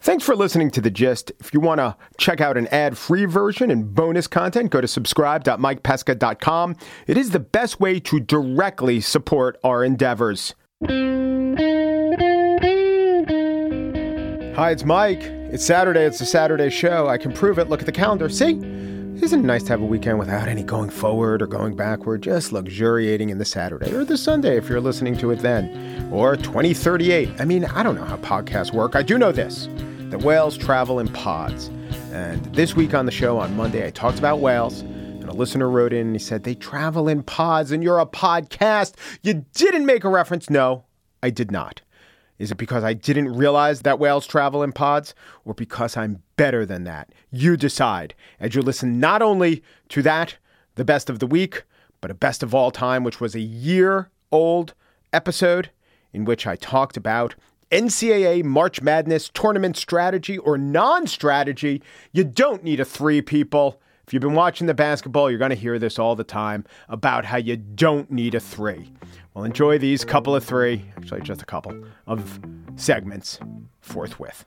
Thanks for listening to The Gist. If you want to check out an ad free version and bonus content, go to subscribe.mikepesca.com. It is the best way to directly support our endeavors. Hi, it's Mike. It's Saturday. It's a Saturday show. I can prove it. Look at the calendar. See? Isn't it nice to have a weekend without any going forward or going backward, just luxuriating in the Saturday or the Sunday if you're listening to it then, or 2038? I mean, I don't know how podcasts work. I do know this that whales travel in pods. And this week on the show on Monday, I talked about whales. And a listener wrote in and he said, They travel in pods and you're a podcast. You didn't make a reference. No, I did not. Is it because I didn't realize that whales travel in pods or because I'm better than that? You decide as you listen not only to that, the best of the week, but a best of all time, which was a year old episode in which I talked about NCAA March Madness tournament strategy or non strategy. You don't need a three, people. If you've been watching the basketball, you're going to hear this all the time about how you don't need a three. Well, enjoy these couple of three, actually, just a couple of segments forthwith.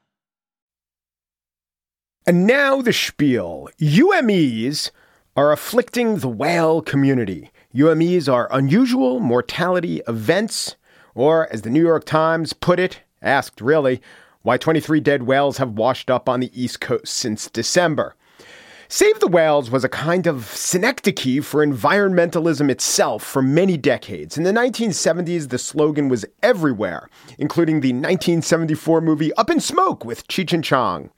And now the spiel. UMEs are afflicting the whale community. UMEs are unusual mortality events, or as the New York Times put it, asked really, why 23 dead whales have washed up on the East Coast since December. Save the Whales was a kind of synecdoche for environmentalism itself for many decades. In the 1970s, the slogan was everywhere, including the 1974 movie Up in Smoke with Cheech and Chong.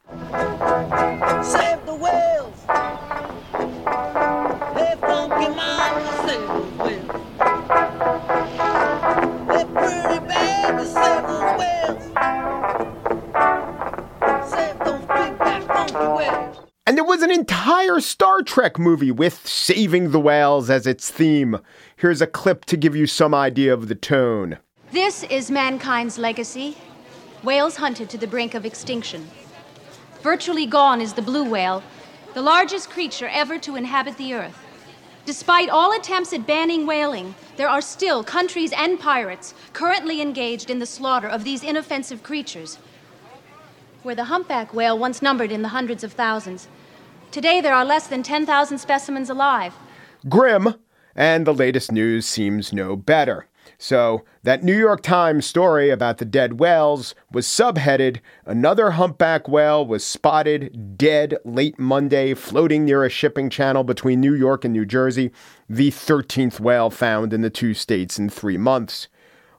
Trek movie with Saving the Whales as its theme. Here's a clip to give you some idea of the tone. This is mankind's legacy. Whales hunted to the brink of extinction. Virtually gone is the blue whale, the largest creature ever to inhabit the earth. Despite all attempts at banning whaling, there are still countries and pirates currently engaged in the slaughter of these inoffensive creatures. Where the humpback whale once numbered in the hundreds of thousands, today there are less than 10,000 specimens alive. Grim, and the latest news seems no better. So, that New York Times story about the dead whales was subheaded Another humpback whale was spotted dead late Monday, floating near a shipping channel between New York and New Jersey, the 13th whale found in the two states in three months.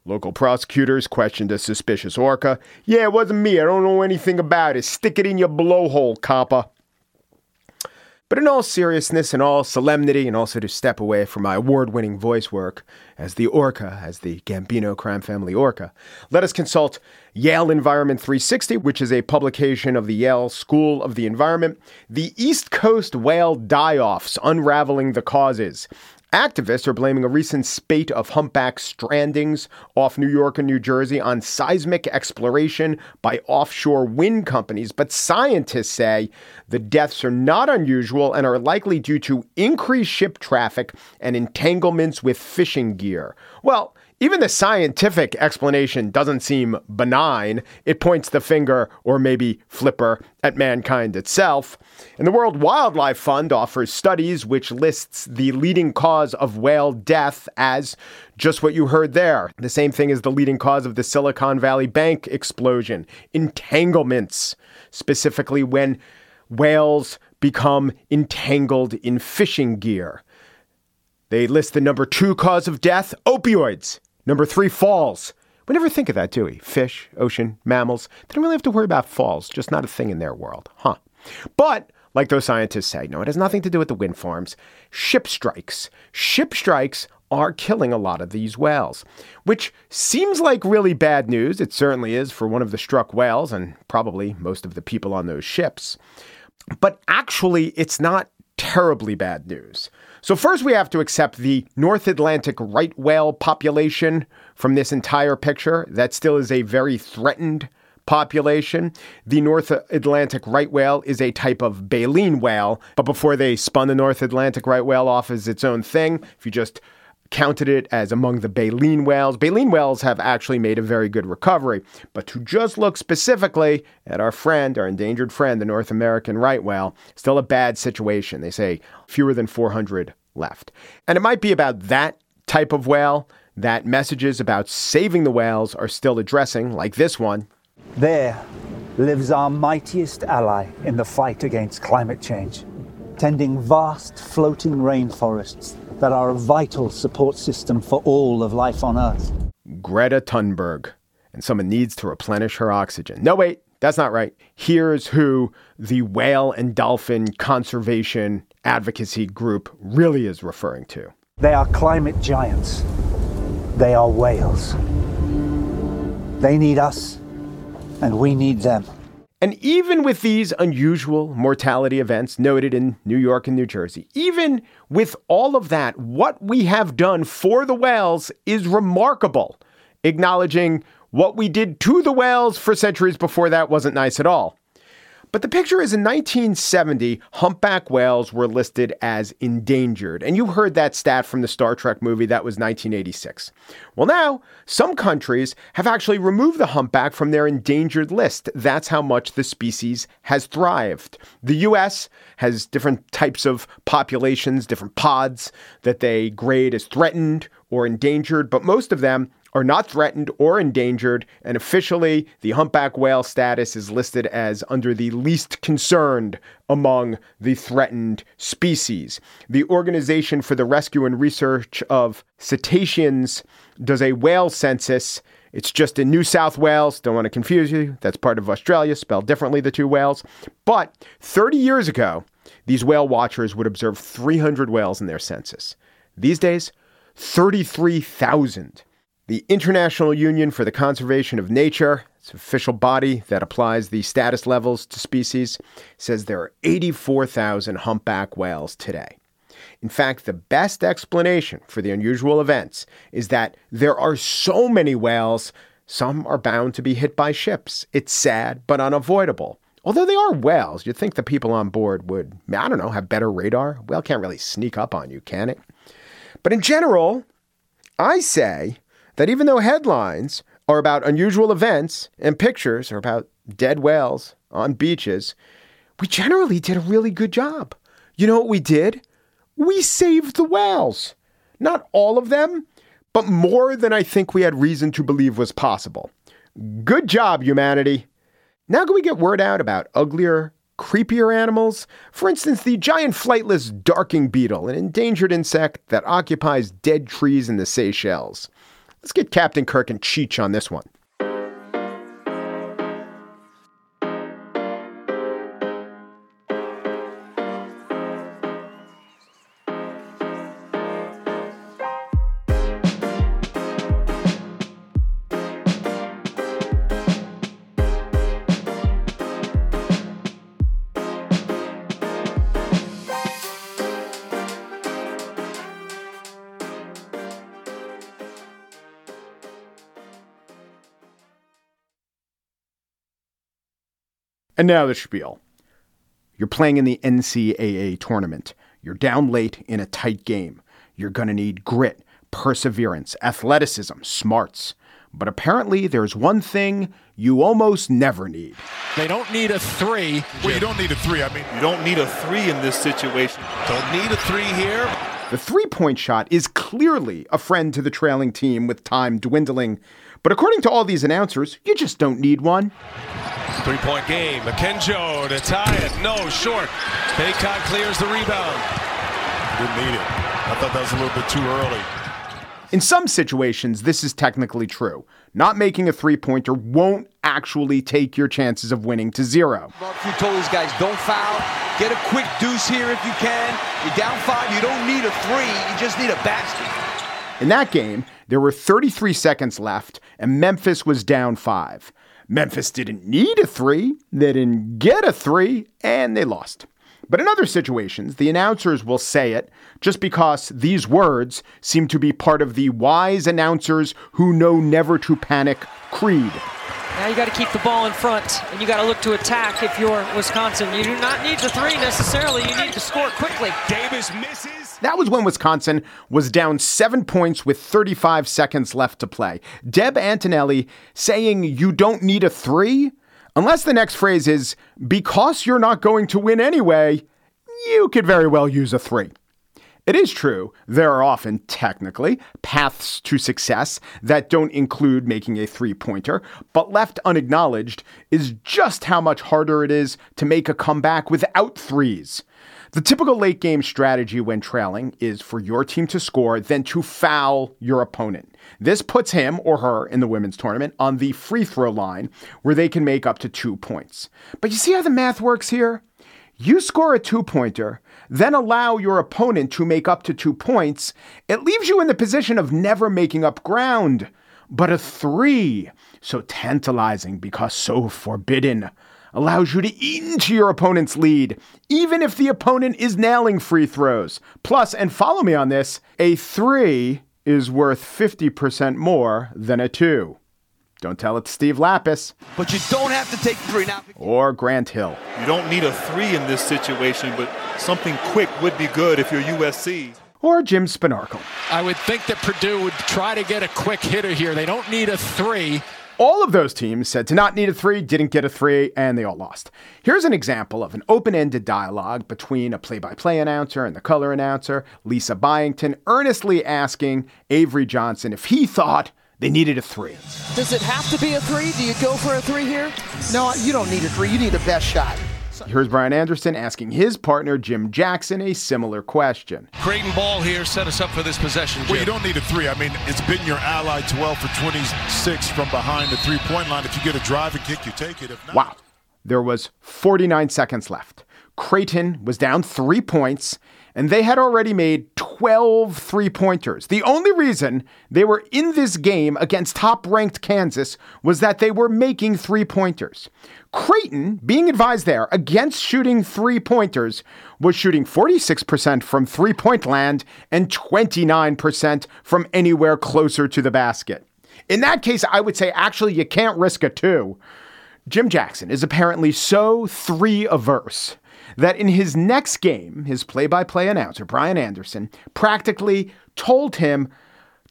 Local prosecutors questioned a suspicious orca. Yeah, it wasn't me. I don't know anything about it. Stick it in your blowhole, copper. But in all seriousness and all solemnity, and also to step away from my award winning voice work as the Orca, as the Gambino crime family Orca, let us consult Yale Environment 360, which is a publication of the Yale School of the Environment, the East Coast Whale Die Offs Unraveling the Causes. Activists are blaming a recent spate of humpback strandings off New York and New Jersey on seismic exploration by offshore wind companies. But scientists say the deaths are not unusual and are likely due to increased ship traffic and entanglements with fishing gear. Well, even the scientific explanation doesn't seem benign. It points the finger, or maybe flipper, at mankind itself. And the World Wildlife Fund offers studies which lists the leading cause of whale death as just what you heard there. The same thing as the leading cause of the Silicon Valley Bank explosion entanglements, specifically when whales become entangled in fishing gear. They list the number two cause of death opioids. Number three, falls. We never think of that, do we? Fish, ocean, mammals. They don't really have to worry about falls, just not a thing in their world. Huh. But, like those scientists say, no, it has nothing to do with the wind farms. Ship strikes. Ship strikes are killing a lot of these whales, which seems like really bad news. It certainly is for one of the struck whales and probably most of the people on those ships. But actually, it's not terribly bad news. So, first, we have to accept the North Atlantic right whale population from this entire picture. That still is a very threatened population. The North Atlantic right whale is a type of baleen whale, but before they spun the North Atlantic right whale off as its own thing, if you just counted it as among the baleen whales. Baleen whales have actually made a very good recovery. But to just look specifically at our friend, our endangered friend, the North American right whale, still a bad situation. They say fewer than 400 left. And it might be about that type of whale that messages about saving the whales are still addressing, like this one. There lives our mightiest ally in the fight against climate change, tending vast floating rainforests that are a vital support system for all of life on Earth. Greta Thunberg. And someone needs to replenish her oxygen. No, wait, that's not right. Here's who the whale and dolphin conservation advocacy group really is referring to. They are climate giants. They are whales. They need us, and we need them. And even with these unusual mortality events noted in New York and New Jersey, even with all of that, what we have done for the whales is remarkable, acknowledging what we did to the whales for centuries before that wasn't nice at all. But the picture is in 1970, humpback whales were listed as endangered. And you heard that stat from the Star Trek movie, that was 1986. Well, now, some countries have actually removed the humpback from their endangered list. That's how much the species has thrived. The US has different types of populations, different pods that they grade as threatened or endangered, but most of them are not threatened or endangered, and officially the humpback whale status is listed as under the least concerned among the threatened species. The Organization for the Rescue and Research of Cetaceans does a whale census. It's just in New South Wales. Don't want to confuse you. That's part of Australia, spelled differently, the two whales. But 30 years ago, these whale watchers would observe 300 whales in their census. These days, 33,000. The International Union for the Conservation of Nature, it's official body that applies the status levels to species, says there are 84,000 humpback whales today. In fact, the best explanation for the unusual events is that there are so many whales, some are bound to be hit by ships. It's sad, but unavoidable. Although they are whales, you'd think the people on board would, I don't know, have better radar. Whale can't really sneak up on you, can it? But in general, I say that even though headlines are about unusual events and pictures are about dead whales on beaches, we generally did a really good job. You know what we did? We saved the whales. Not all of them, but more than I think we had reason to believe was possible. Good job, humanity. Now, can we get word out about uglier, creepier animals? For instance, the giant flightless darkling beetle, an endangered insect that occupies dead trees in the Seychelles. Let's get Captain Kirk and Cheech on this one. And now the spiel. You're playing in the NCAA tournament. You're down late in a tight game. You're going to need grit, perseverance, athleticism, smarts. But apparently, there's one thing you almost never need. They don't need a three. Well, you don't need a three. I mean, You don't need a three in this situation. Don't need a three here. The three point shot is clearly a friend to the trailing team with time dwindling. But according to all these announcers, you just don't need one. Three point game. Makenjo to tie it. No, short. Baycott clears the rebound. didn't need it. I thought that was a little bit too early. In some situations, this is technically true. Not making a three pointer won't actually take your chances of winning to zero. You told these guys, don't foul. Get a quick deuce here if you can. You're down five. You don't need a three. You just need a basket. In that game, there were 33 seconds left, and Memphis was down five. Memphis didn't need a three, they didn't get a three, and they lost. But in other situations, the announcers will say it just because these words seem to be part of the wise announcers who know never to panic creed. Now you got to keep the ball in front, and you got to look to attack if you're Wisconsin. You do not need the three necessarily. You need to score quickly. Davis misses. That was when Wisconsin was down seven points with 35 seconds left to play. Deb Antonelli saying you don't need a three? Unless the next phrase is, because you're not going to win anyway, you could very well use a three. It is true, there are often, technically, paths to success that don't include making a three pointer, but left unacknowledged is just how much harder it is to make a comeback without threes. The typical late game strategy when trailing is for your team to score, then to foul your opponent. This puts him or her in the women's tournament on the free throw line where they can make up to two points. But you see how the math works here? You score a two pointer, then allow your opponent to make up to two points. It leaves you in the position of never making up ground. But a three, so tantalizing because so forbidden, allows you to eat into your opponent's lead, even if the opponent is nailing free throws. Plus, and follow me on this, a three is worth 50% more than a two. Don't tell it to Steve Lappas But you don't have to take three now. or Grant Hill. You don't need a three in this situation, but something quick would be good if you're USC. Or Jim Spanarkel. I would think that Purdue would try to get a quick hitter here. They don't need a three. All of those teams said to not need a three, didn't get a three, and they all lost. Here's an example of an open ended dialogue between a play by play announcer and the color announcer, Lisa Byington, earnestly asking Avery Johnson if he thought they needed a three. Does it have to be a three? Do you go for a three here? No, you don't need a three. You need the best shot. Here's Brian Anderson asking his partner, Jim Jackson, a similar question. Creighton ball here set us up for this possession. Well, you don't need a three. I mean, it's been your ally 12 for 26 from behind the three point line. If you get a driving kick, you take it. If not, Wow. There was 49 seconds left. Creighton was down three points, and they had already made 12 three pointers. The only reason they were in this game against top ranked Kansas was that they were making three pointers. Creighton, being advised there against shooting three pointers, was shooting 46% from three point land and 29% from anywhere closer to the basket. In that case, I would say actually you can't risk a two. Jim Jackson is apparently so three averse that in his next game, his play by play announcer, Brian Anderson, practically told him,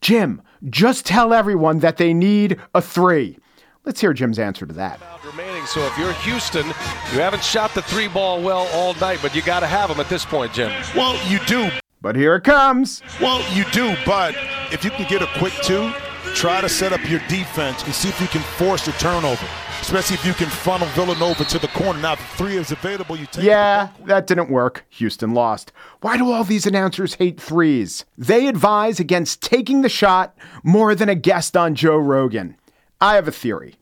Jim, just tell everyone that they need a three. Let's hear Jim's answer to that. remaining. So if you're Houston, you haven't shot the three ball well all night, but you got to have them at this point, Jim. well, you do. But here it comes. Well, you do. But if you can get a quick two, try to set up your defense and see if you can force a turnover. Especially if you can funnel Villanova to the corner. Now, if the three is available, you take Yeah, that didn't work. Houston lost. Why do all these announcers hate threes? They advise against taking the shot more than a guest on Joe Rogan. I have a theory.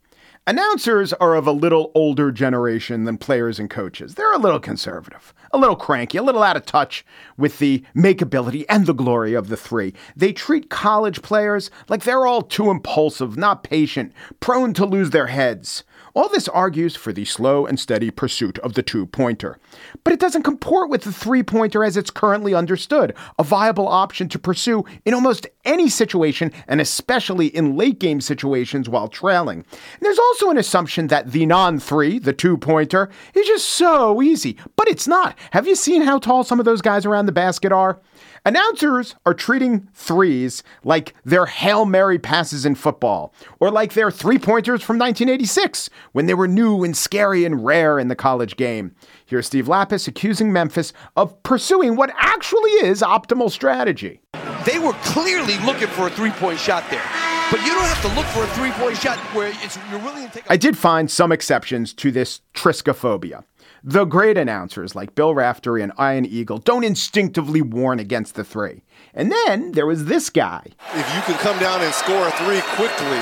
Announcers are of a little older generation than players and coaches. They're a little conservative, a little cranky, a little out of touch with the makeability and the glory of the three. They treat college players like they're all too impulsive, not patient, prone to lose their heads. All this argues for the slow and steady pursuit of the two pointer. But it doesn't comport with the three pointer as it's currently understood, a viable option to pursue in almost any situation, and especially in late game situations while trailing. And there's also an assumption that the non three, the two pointer, is just so easy. But it's not. Have you seen how tall some of those guys around the basket are? Announcers are treating threes like they're Hail Mary passes in football, or like they're three pointers from 1986 when they were new and scary and rare in the college game. Here's Steve Lappas accusing Memphis of pursuing what actually is optimal strategy. They were clearly looking for a three point shot there. But you don't have to look for a three point shot where it's, you're willing to take. I did find some exceptions to this triskophobia. The great announcers like Bill Raftery and Ian Eagle don't instinctively warn against the three. And then there was this guy. If you can come down and score a three quickly,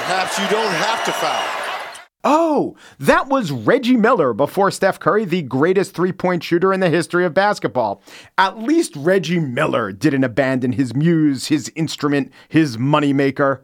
perhaps you don't have to foul. Oh, that was Reggie Miller before Steph Curry, the greatest three point shooter in the history of basketball. At least Reggie Miller didn't abandon his muse, his instrument, his moneymaker.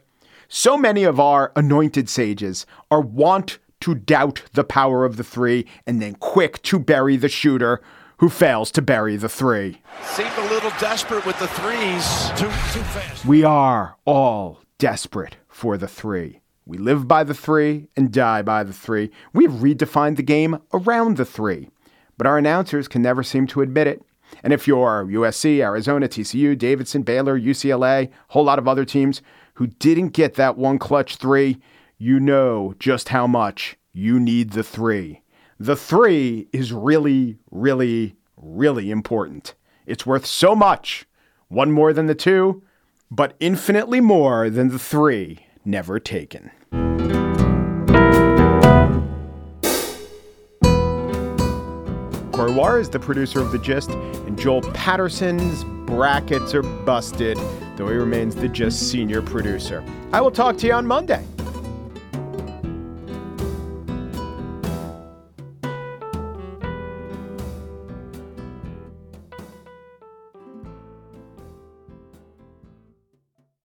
So many of our anointed sages are wont to doubt the power of the three and then quick to bury the shooter who fails to bury the three. Seemed a little desperate with the threes. Too, too fast. We are all desperate for the three. We live by the three and die by the three. We have redefined the game around the three. But our announcers can never seem to admit it. And if you're USC, Arizona, TCU, Davidson, Baylor, UCLA, a whole lot of other teams who didn't get that one clutch three, you know just how much you need the three. The three is really, really, really important. It's worth so much. One more than the two, but infinitely more than the three never taken. Corey Wara is the producer of The Gist, and Joel Patterson's brackets are busted, though he remains the Gist senior producer. I will talk to you on Monday.